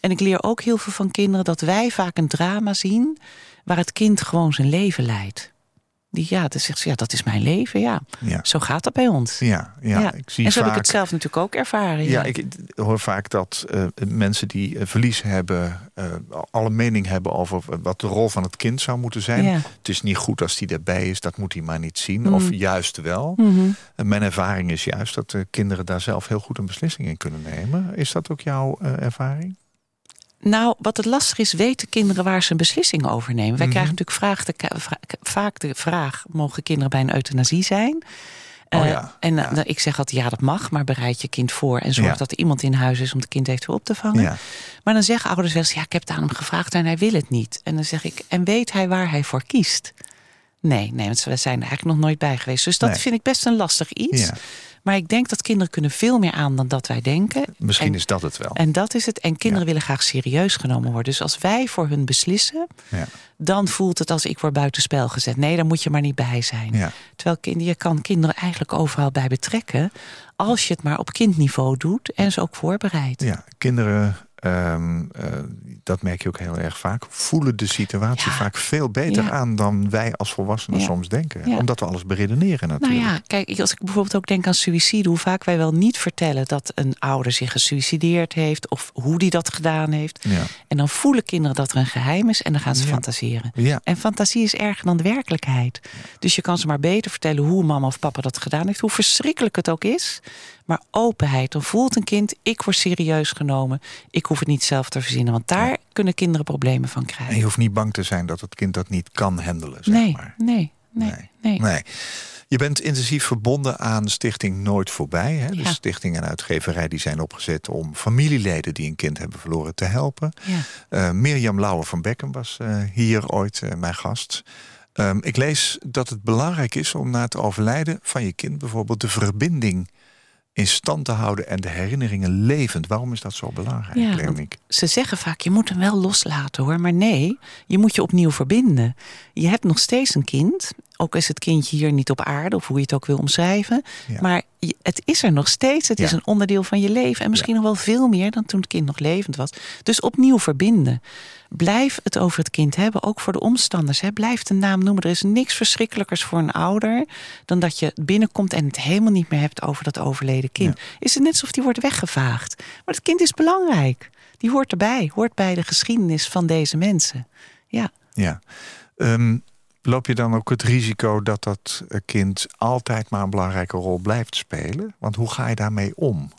En ik leer ook heel veel van kinderen... dat wij vaak een drama zien... waar het kind gewoon zijn leven leidt. Die, ja, dan zegt ze, ja, dat is mijn leven, ja. Ja. Zo gaat dat bij ons. Ja, ja. ik zie en zo vaak... heb ik het zelf natuurlijk ook ervaren. Ja, ik hoor vaak dat eh, mensen die eh, verlies hebben, eh, alle mening hebben over wat de rol van het kind zou moeten zijn. Het is niet goed als die erbij is, dat moet hij maar niet zien. Of juist wel. Mhm. En mijn ervaring is juist dat de kinderen daar zelf heel goed een beslissing in kunnen nemen. Is dat ook jouw eh, ervaring? Nou, wat het lastig is, weten kinderen waar ze een beslissing over nemen. Wij Mhm. krijgen natuurlijk de, vra- vaak de vraag: mogen kinderen bij een euthanasie zijn? Oh Eh, en ja. eh, ik zeg altijd, ja, dat mag, maar bereid je kind voor. En zorg Ja. dat er iemand in huis is om het kind eventueel op te vangen. Maar dan zeggen ouders wel eens, ja, ik heb het aan hem gevraagd en hij wil het niet. En dan zeg ik, en weet hij waar hij voor kiest? Nee, nee, want we zijn er eigenlijk nog nooit bij geweest. Dus dat Nee. vind ik best een lastig iets. Maar ik denk dat kinderen kunnen veel meer aan dan dat wij denken. Misschien En- is dat het wel. En dat is het. En kinderen Ja. willen graag serieus genomen worden. Dus als wij voor hun beslissen, Ja. dan voelt het als ik word buitenspel gezet. Nee, daar moet je maar niet bij zijn. Ja. Terwijl kind, je kan kinderen eigenlijk overal bij betrekken. Als je het maar op kindniveau doet en ze ook voorbereidt. Ja, kinderen, ehm, eh, dat merk je ook heel erg vaak, voelen de situatie Ja. vaak veel beter Ja. aan dan wij als volwassenen Ja. soms denken. Omdat we alles beredeneren Nou natuurlijk. ja, kijk, als ik bijvoorbeeld ook denk aan suïcide, hoe vaak wij wel niet vertellen dat een ouder zich gesuicideerd heeft of hoe die dat gedaan heeft. En dan voelen kinderen dat er een geheim is en dan gaan ze fantaseren. En fantasie is erger dan de werkelijkheid. Dus je kan ze maar beter vertellen hoe mama of papa dat gedaan heeft, hoe verschrikkelijk het ook is. Maar openheid, dan voelt een kind, ik word serieus genomen. Ik hoef het niet zelf te verzinnen, want daar kunnen kinderen problemen van En je krijgen. hoeft niet bang te zijn dat het kind dat niet kan handelen. Zeg Nee, maar. nee, nee, Nee. nee. Nee. Je bent intensief verbonden aan Stichting Nooit Voorbij. Hè? De stichting en uitgeverij die zijn opgezet om familieleden die een kind hebben verloren te helpen. Ja. Eh, Mirjam Lauwer van Beckham was eh, hier ooit eh, mijn gast. Ehm, ik lees dat het belangrijk is om na het overlijden van je kind bijvoorbeeld de verbinding in stand te houden en de herinneringen levend. Waarom is dat zo belangrijk, Ja, Leoniek? Ze zeggen vaak, je moet hem wel loslaten hoor. Maar nee, je moet je opnieuw verbinden. Je hebt nog steeds een kind. Ook is het kindje hier niet op aarde, of hoe je het ook wil omschrijven. Ja. Maar het is er nog steeds. Het is een onderdeel van je leven. En misschien nog wel veel meer dan toen het kind nog levend was. Dus opnieuw verbinden. Blijf het over het kind hebben, ook voor de omstanders. Hè. Blijf de naam noemen. Er is niks verschrikkelijkers voor een ouder... dan dat je binnenkomt en het helemaal niet meer hebt over dat overleden kind. Is het net alsof die wordt weggevaagd. Maar het kind is belangrijk. Die hoort erbij. Hoort bij de geschiedenis van deze mensen. Ja. Ja. Ehm, loop je dan ook het risico dat dat eh, kind altijd maar een belangrijke rol blijft spelen? Want hoe ga je daarmee om?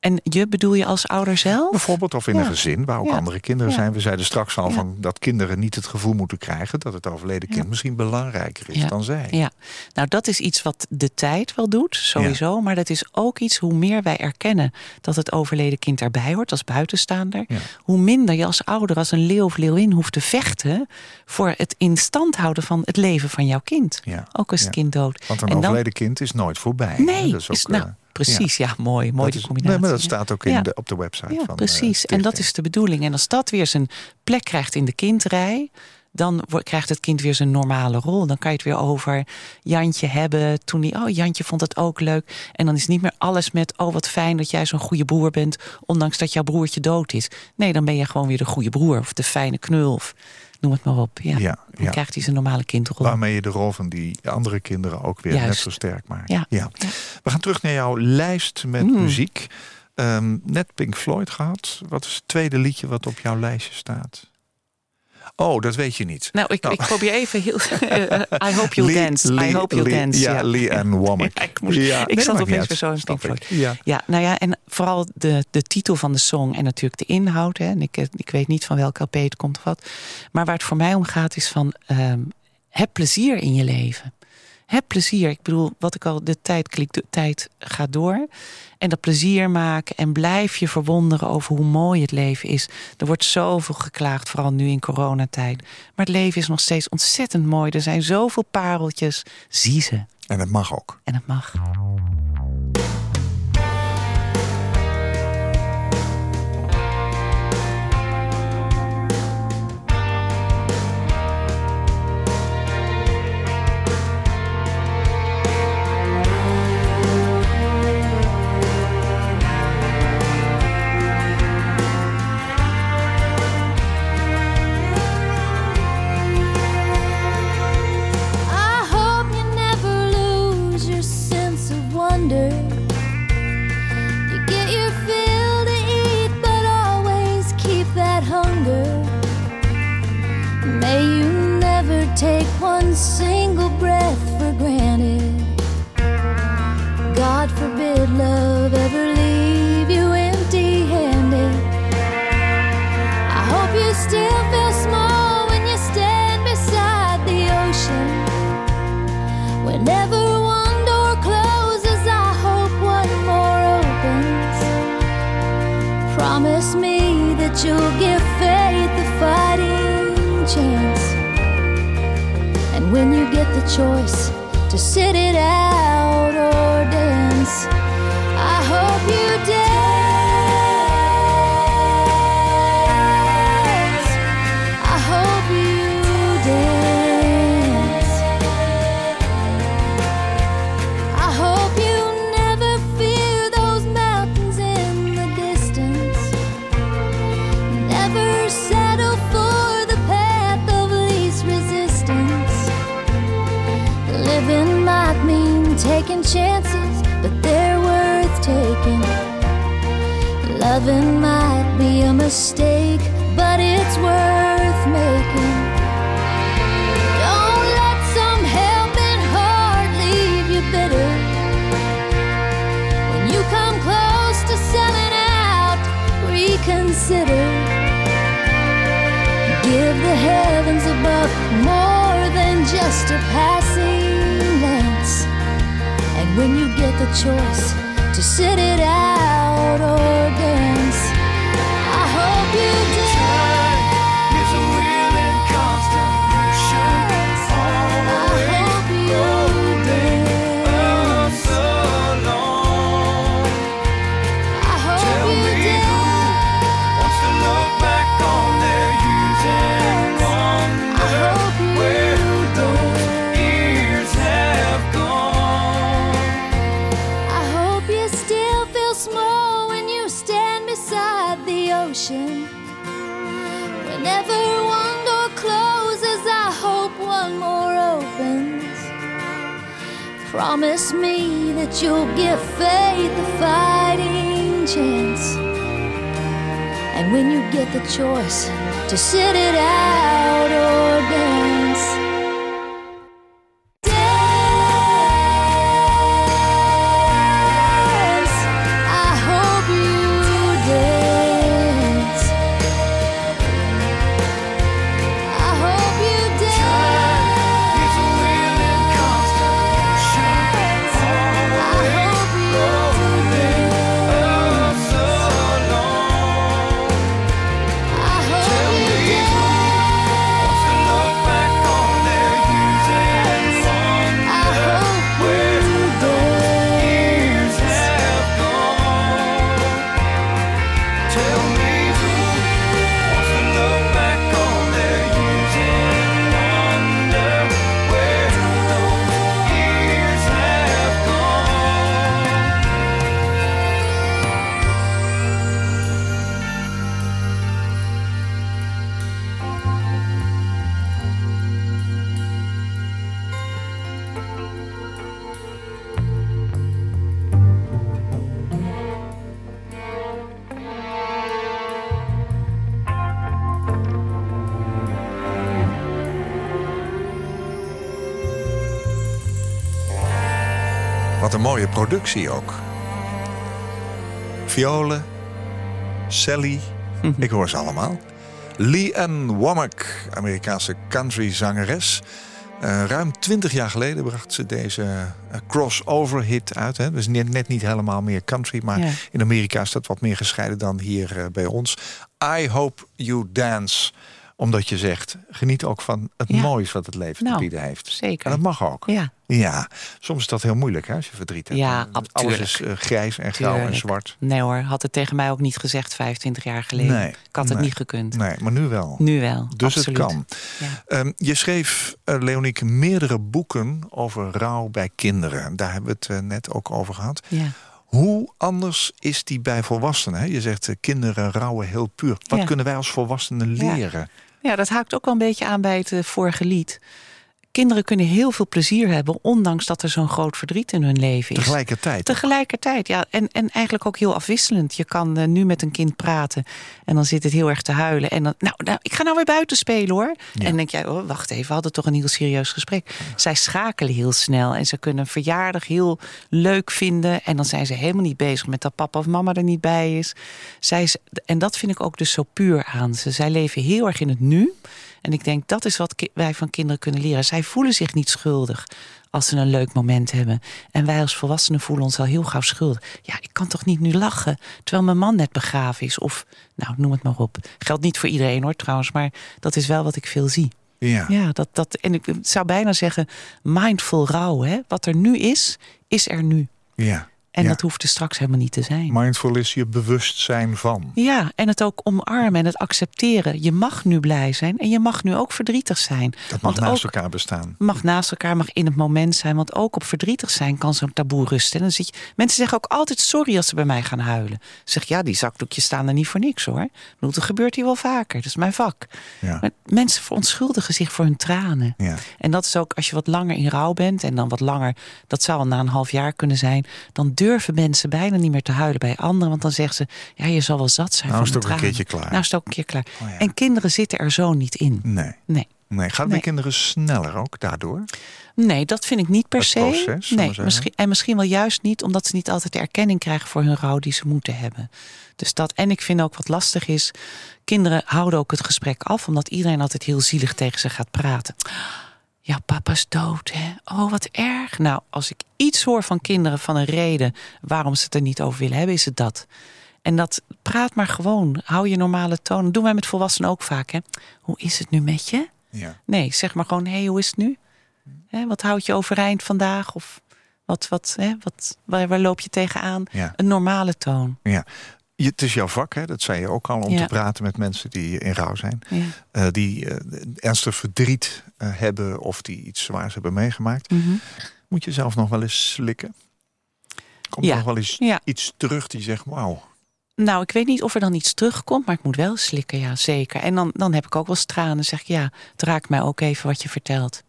En je bedoel je als ouder zelf? Bijvoorbeeld of in Ja. een gezin waar ook Ja. andere kinderen Ja. zijn. We zeiden straks al van dat kinderen niet het gevoel moeten krijgen dat het overleden kind misschien belangrijker is dan zij. Ja, nou dat is iets wat de tijd wel doet, sowieso. Maar dat is ook iets hoe meer wij erkennen dat het overleden kind erbij hoort als buitenstaander. Hoe minder je als ouder, als een leeuw of leeuwin hoeft te vechten voor het in stand houden van het leven van jouw kind. Ja. Ook als het kind dood. Want een En dan- overleden kind is nooit voorbij. hè? Nee, dat is ook, is, nou, eh, precies. Ja, mooi. Mooi dat die is- combinatie. Nee, maar dat ja. staat ook in Ja. de, op de website Ja, van precies. eh, en dat is de bedoeling. En als dat weer zijn plek krijgt in de kindrij, dan krijgt het kind weer zijn normale rol. Dan kan je het weer over Jantje hebben. Toen die, oh, Jantje vond het ook leuk. En dan is niet meer alles met, oh, wat fijn dat jij zo'n goede broer bent, ondanks dat jouw broertje dood is. Nee, dan ben je gewoon weer de goede broer of de fijne knul of noem het maar op. Ja. Ja, Dan ja. krijgt hij zijn normale kindrol. Waarmee je de rol van die andere kinderen ook weer net zo sterk maakt. Ja. We gaan terug naar jouw lijst met Mm. muziek. Ehm, net Pink Floyd gehad. Wat is het tweede liedje wat op jouw lijstje staat? Oh, dat weet je niet. Nou, ik, Nou. ik probeer even heel. I hope you'll Lee- dance. I hope you'll Lee- dance. Ja, Lee Ann Womack. Ja, ik moest- Ja, ik nee, zat opeens weer zo in. Ja. Ja, nou ja, en vooral de, de titel van de song en natuurlijk de inhoud. Hè. En ik, ik weet niet van welke LP het komt of wat. Maar waar het voor mij om gaat is van... ehm, heb plezier in je leven. Heb plezier. Ik bedoel, wat ik al, de tijd klikt, de tijd gaat door. En dat plezier maken en blijf je verwonderen over hoe mooi het leven is. Er wordt zoveel geklaagd, vooral nu in coronatijd. Maar het leven is nog steeds ontzettend mooi. Er zijn zoveel pareltjes. Zie ze. En dat mag ook. En het mag. Taking chances, but they're worth taking. Loving might be a mistake, but it's worth making. Don't let some helping heart leave you bitter. When you come close to selling out, reconsider. The heavens above more than just a passing glance. And when you get the choice to sit it out or dance, Promise me that you'll give faith a fighting chance. And when you get the choice to sit it out or dance. Productie ook. Violen, Sally, ik hoor ze allemaal. Lee Ann Womack, Amerikaanse countryzangeres. Eh ruim twintig jaar geleden bracht ze deze eh, crossover hit uit. Hè. Dus net, net niet helemaal meer country, maar Ja. in Amerika is dat wat meer gescheiden dan hier eh, bij ons. I Hope You Dance. Omdat je zegt, geniet ook van het Ja. moois wat het leven Nou, te bieden heeft. zeker. En dat mag ook. Ja. Ja, soms is dat heel moeilijk hè, als je verdriet hebt. Ja, Eh, Alles is eh, grijs en grauw en zwart. Nee hoor, had het tegen mij ook niet gezegd 25 jaar geleden. Nee, ik had het niet gekund. Nee, maar nu wel. Nu wel, dus absoluut. het kan. Ja. Ehm, je schreef, eh, Leonieke, meerdere boeken over rouw bij kinderen. Daar hebben we het net ook over gehad. Ja. Hoe anders is die bij volwassenen? Je zegt kinderen rouwen heel puur. Wat Ja. kunnen wij als volwassenen leren? ja, dat haakt ook wel een beetje aan bij het eh, vorige lied. Kinderen kunnen heel veel plezier hebben, ondanks dat er zo'n groot verdriet in hun leven is. Tegelijkertijd. Tegelijkertijd, ja. En, en eigenlijk ook heel afwisselend. Je kan eh, nu met een kind praten en dan zit het heel erg te huilen. En dan, nou, nou ik ga nou weer buiten spelen hoor. En dan denk jij, oh, wacht even, we hadden toch een heel serieus gesprek. Zij schakelen heel snel en ze kunnen een verjaardag heel leuk vinden. En dan zijn ze helemaal niet bezig met dat papa of mama er niet bij is. Zij, is- en dat vind ik ook dus zo puur aan ze. Zij leven heel erg in het nu. En ik denk dat is wat wij van kinderen kunnen leren. Zij voelen zich niet schuldig als ze een leuk moment hebben. En wij als volwassenen voelen ons al heel gauw schuldig. Ja, ik kan toch niet nu lachen terwijl mijn man net begraven is. Of, nou, noem het maar op. Geldt niet voor iedereen hoor trouwens, maar dat is wel wat ik veel zie. Ja. Ja, dat, dat, en ik zou bijna zeggen mindful rouw. Hè? Wat er nu is, is er nu. ja. En Ja. dat hoeft er straks helemaal niet te zijn. Mindful is je bewustzijn van. Ja, en het ook omarmen en het accepteren. Je mag nu blij zijn en je mag nu ook verdrietig zijn. Dat mag Want naast elkaar bestaan. mag naast elkaar, mag in het moment zijn. Want ook op verdrietig zijn kan zo'n taboe rusten. En dan zit je, mensen zeggen ook altijd sorry als ze bij mij gaan huilen. Zeg ja, die zakdoekjes staan er niet voor niks hoor. Ik bedoel, dat gebeurt hier wel vaker. Dat is mijn vak. Ja. Maar mensen verontschuldigen zich voor hun tranen. Ja. En dat is ook als je wat langer in rouw bent. En dan wat langer, dat zou al na een half jaar kunnen zijn. Dan durven mensen bijna niet meer te huilen bij anderen. Want dan zeggen ze, ja je zal wel zat zijn Nou van is het de ook een keertje klaar. Nou is het ook een keer klaar. Oh ja. En kinderen zitten er zo niet in. Nee. Nee. Nee, gaat Nee. bij kinderen sneller ook daardoor? Nee, dat vind ik niet per se. proces, nee, misschien, en misschien wel juist niet, omdat ze niet altijd de erkenning krijgen voor hun rouw die ze moeten hebben. Dus dat, en ik vind ook wat lastig is, kinderen houden ook het gesprek af, omdat iedereen altijd heel zielig tegen ze gaat praten. Ja, papa is dood, hè? Oh, wat erg. Nou, als ik iets hoor van kinderen van een reden waarom ze het er niet over willen hebben, is het dat. En dat praat maar gewoon. Hou je normale toon. Dat doen wij met volwassenen ook vaak, hè? Hoe is het nu met je? Ja. Nee, zeg maar gewoon, hé, hey, hoe is het nu? Hè, wat houd je overeind vandaag? Of wat, wat, hè, wat, waar, waar loop je tegenaan? Ja. Een normale toon. ja. Je, het is jouw vak, hè? dat zei je ook al, om Ja. te praten met mensen die in rouw zijn. Ja. eh, die eh, ernstig verdriet eh, hebben of die iets zwaars hebben meegemaakt. Mhm. Moet je zelf nog wel eens slikken? Komt Ja. er nog wel eens iets terug die zegt, wauw. Nou, ik weet niet of er dan iets terugkomt, maar ik moet wel slikken, ja, zeker. En dan, dan heb ik ook wel tranen. zeg ik, ja, het raakt mij ook even wat je vertelt.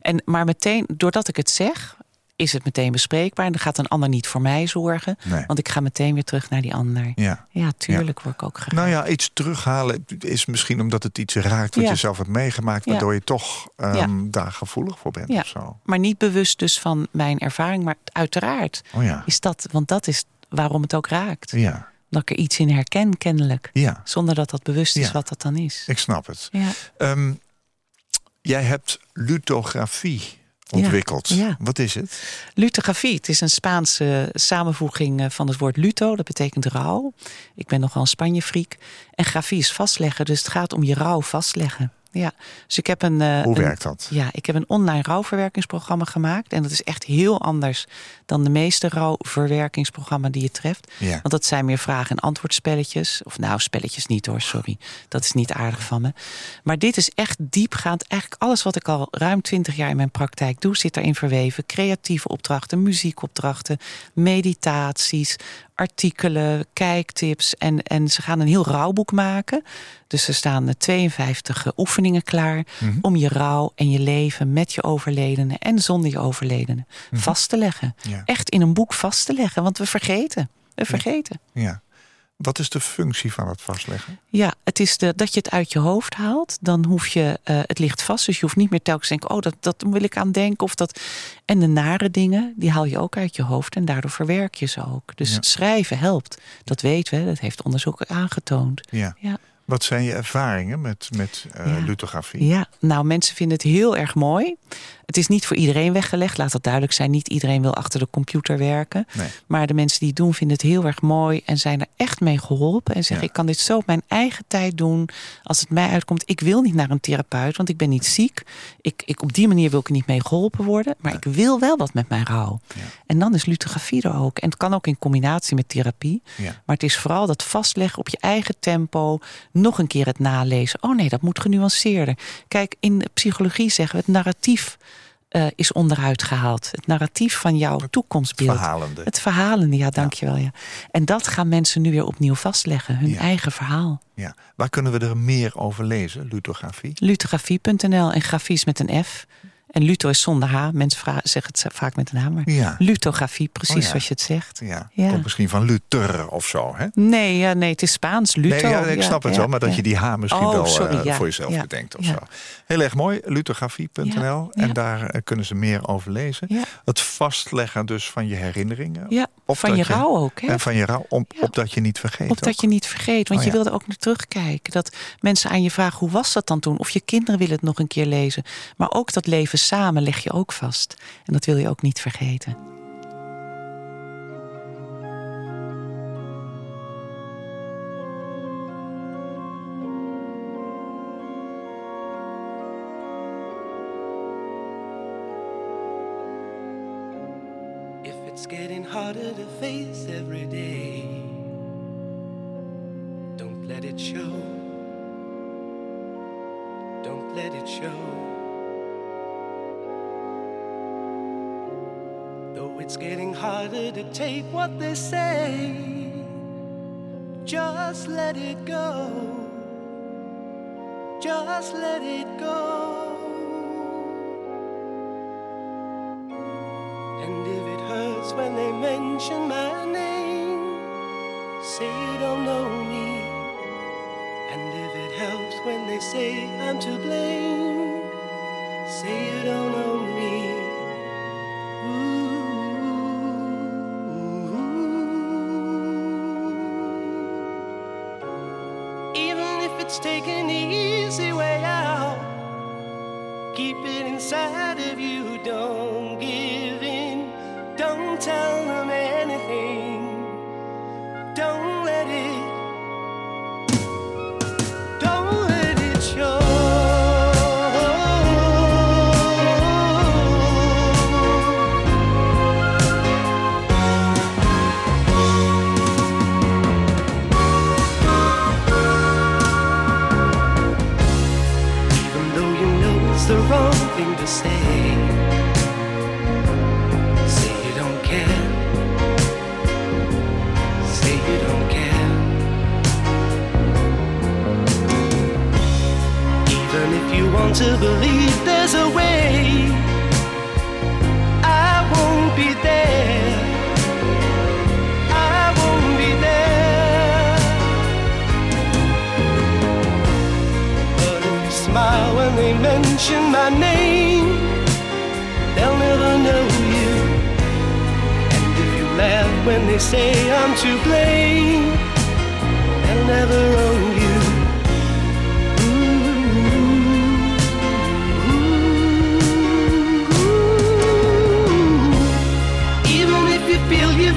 En, maar meteen, doordat ik het zeg, is het meteen bespreekbaar. En dan gaat een ander niet voor mij zorgen. Nee. Want ik ga meteen weer terug naar die ander. Ja. Ja, tuurlijk word ik ook geraakt. Nou ja, iets terughalen is misschien omdat het iets raakt wat Ja. je zelf hebt meegemaakt, waardoor je toch ehm, daar gevoelig voor bent of zo. Maar niet bewust dus van mijn ervaring, maar uiteraard Oh ja. is dat, want dat is waarom het ook raakt. Ja. Dat ik er iets in herken, kennelijk. Ja, Zonder dat dat bewust is Ja. wat dat dan is. ik snap het. Ja. Ehm, jij hebt lithografie ontwikkeld. ja. Wat is het? Lithografie, het is een Spaanse samenvoeging eh, van het woord luto. Dat betekent rouw. Ik ben nogal een Spanje-freak. En grafie is vastleggen, dus het gaat om je rouw vastleggen. Ja, dus ik heb een. eh, Hoe een- werkt dat? Ja, ik heb een online rouwverwerkingsprogramma gemaakt. En dat is echt heel anders dan de meeste rouwverwerkingsprogramma's die je treft. Ja. Want dat zijn meer vragen- en antwoordspelletjes. Of nou, spelletjes niet hoor, sorry. Dat is niet aardig van me. Maar dit is echt diepgaand. Eigenlijk alles wat ik al ruim twintig jaar in mijn praktijk doe, zit erin verweven. Creatieve opdrachten, muziekopdrachten, meditaties, artikelen, kijktips. En, en ze gaan een heel rouwboek maken. Dus er staan eh, 52 oefeningen klaar Mhm. om je rouw en je leven met je overledene en zonder je overledene vast te leggen. Mhm. Ja. Echt in een boek vast te leggen, want we vergeten. We vergeten. Ja. Wat is de functie van het vastleggen? Ja, het is de, dat je het uit je hoofd haalt. Dan hoef je, eh, het ligt vast. Dus je hoeft niet meer telkens te denken, oh, dat, dat wil ik aan denken. Of dat. En de nare dingen, die haal je ook uit je hoofd. En daardoor verwerk je ze ook. Dus Ja. schrijven helpt. Dat weten we, dat heeft onderzoek aangetoond. Ja. Ja. Wat zijn je ervaringen met, met eh, Ja. lithografie? Ja, nou, mensen vinden het heel erg mooi. Het is niet voor iedereen weggelegd, laat dat duidelijk zijn. Niet iedereen wil achter de computer werken. Nee. Maar de mensen die het doen, vinden het heel erg mooi en zijn er echt mee geholpen. En zeggen: Ja. Ik kan dit zo op mijn eigen tijd doen. Als het mij uitkomt, ik wil niet naar een therapeut, want ik ben niet ziek. Ik, ik, op die manier wil ik er niet mee geholpen worden. Maar ik wil wel wat met mijn rouw. Ja. En dan is lithografie er ook. En het kan ook in combinatie met therapie. Maar het is vooral dat vastleggen op je eigen tempo. Nog een keer het nalezen. Oh nee, dat moet genuanceerder. Kijk, in de psychologie zeggen we het narratief eh, is onderuit gehaald. Het narratief van jouw toekomstbeeld. Verhalende. Het verhalende, ja, dankjewel. Ja. En dat gaan mensen nu weer opnieuw vastleggen. Hun Ja. eigen verhaal. Ja. Waar kunnen we er meer over lezen, lithografie? Lithografie.nl en grafie is met een F. En luto is zonder H. Mensen zeggen het vaak met een H. Maar Ja. lithografie, precies Oh ja. zoals je het zegt. Ja. Ja. Komt misschien van Luther of zo, hè? Nee, ja, nee, het is Spaans. Luto. nee, ja, ik snap het wel, maar dat je die H misschien Oh, wel sorry, eh, voor jezelf bedenkt of zo. Heel erg mooi, lithografie.nl. Ja, En daar eh, kunnen ze meer over lezen. Het vastleggen dus van je herinneringen. Ja, Of van je rouw ook. Hè? En van je rouw, om, opdat je niet vergeet. Opdat ook. je niet vergeet. Want Oh, je wilde ook naar terugkijken. Dat mensen aan je vragen, hoe was dat dan toen? Of je kinderen willen het nog een keer lezen. Maar ook dat leven samen leg je ook vast. En dat wil je ook niet vergeten. It's getting harder to face every day. Don't let it show. Don't let it show. It's getting harder to take what they say, just let it go. Just let it go. And if it hurts when they mention my name, say you don't know me. And if it helps when they say I'm to blame, say you don't know me. It's taking the easy way out, keep it inside of you. Don't give in. Don't tell them want to believe there's a way, I won't be there. I won't be there. But if you smile when they mention my name, they'll never know you. And if you laugh when they say I'm to blame, they'll never own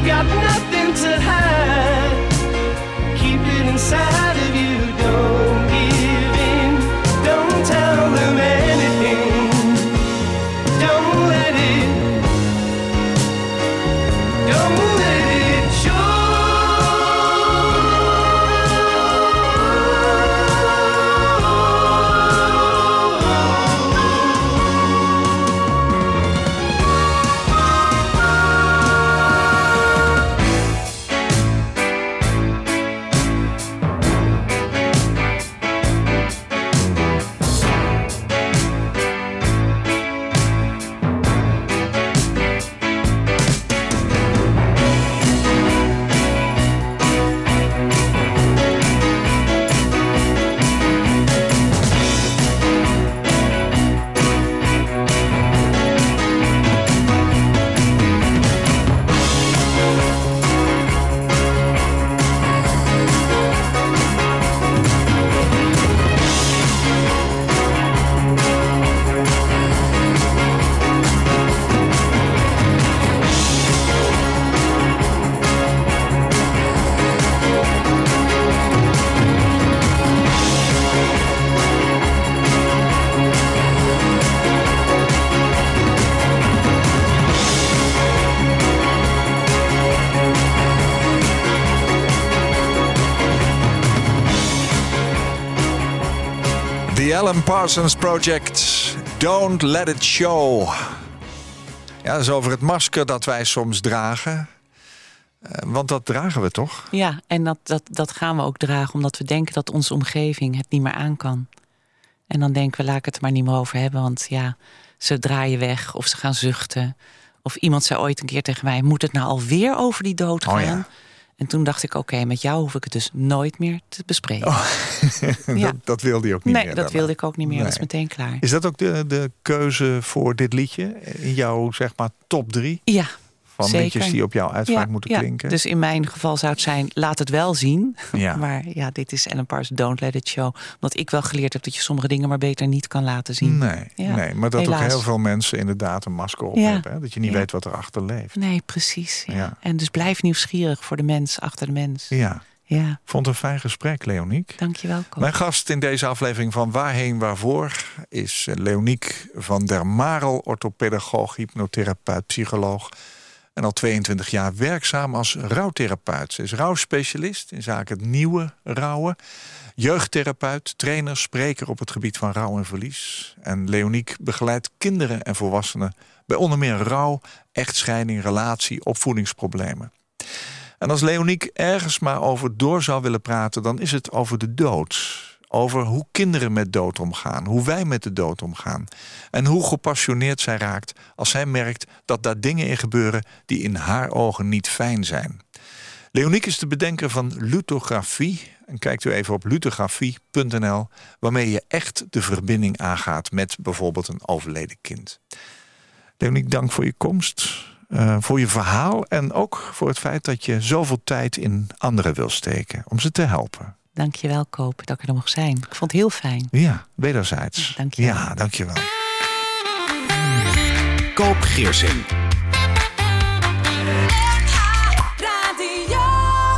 got nothing to hide, keep it inside Parsons Project. Don't let it show. Ja, dat is over het masker dat wij soms dragen. Eh, want dat dragen we toch? Ja, en dat, dat, dat gaan we ook dragen omdat we denken dat onze omgeving het niet meer aan kan. En dan denken we, laat ik het maar niet meer over hebben. Want ja, ze draaien weg of ze gaan zuchten. Of iemand zei ooit een keer tegen mij, moet het nou alweer over die dood gaan? Oh ja. En toen dacht ik, oké, met jou hoef ik het dus nooit meer te bespreken. Ja. dat, dat wilde je ook niet nee, meer. dat daarna. wilde ik ook niet meer. Dat is Nee. meteen klaar. Is dat ook de, de keuze voor dit liedje? In jouw zeg maar top drie Ja, van zeker. liedjes die op jouw uitvaart moeten ja. klinken? Dus in mijn geval zou het zijn, laat het wel zien. Ja. Maar ja, dit is Ellen Parsons, Don't Let It Show. Omdat ik wel geleerd heb dat je sommige dingen maar beter niet kan laten zien. Nee, nee, maar dat helaas. ook heel veel mensen inderdaad een masker op hebben. Hè? Dat je niet weet wat erachter leeft. Nee, precies. En dus blijf nieuwsgierig voor de mens achter de mens. Ja, Ja, vond een fijn gesprek, Leoniek. dankjewel. Ko. Mijn gast in deze aflevering van Waarheen Waarvoor is Leoniek van der Marel, orthopedagoog, hypnotherapeut, psycholoog. En al 22 jaar werkzaam als rouwtherapeut. Ze is rouwspecialist in zaken het nieuwe rouwen. Jeugdtherapeut, trainer, spreker op het gebied van rouw en verlies. En Leoniek begeleidt kinderen en volwassenen bij onder meer rouw, echtscheiding, relatie, opvoedingsproblemen. En als Leoniek ergens maar over door zou willen praten, dan is het over de dood. Over hoe kinderen met dood omgaan, hoe wij met de dood omgaan. En hoe gepassioneerd zij raakt als zij merkt dat daar dingen in gebeuren die in haar ogen niet fijn zijn. Leoniek is de bedenker van lutografie. En kijkt u even op lutografie.nl, waarmee je echt de verbinding aangaat met bijvoorbeeld een overleden kind. Leoniek, dank voor je komst, eh, voor je verhaal en ook voor het feit dat je zoveel tijd in anderen wil steken om ze te helpen. Dankjewel, Koop, dat ik er mocht zijn. Ik vond het heel fijn. Ja, wederzijds. Dank je wel. Ja, dankjewel. Koop Geersing.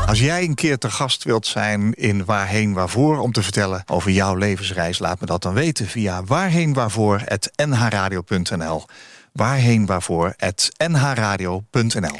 Als jij een keer te gast wilt zijn in Waarheen Waarvoor... om te vertellen over jouw levensreis, laat me dat dan weten... via waarheenwaarvoor.nhradio.nl waarheenwaarvoor.nhradio.nl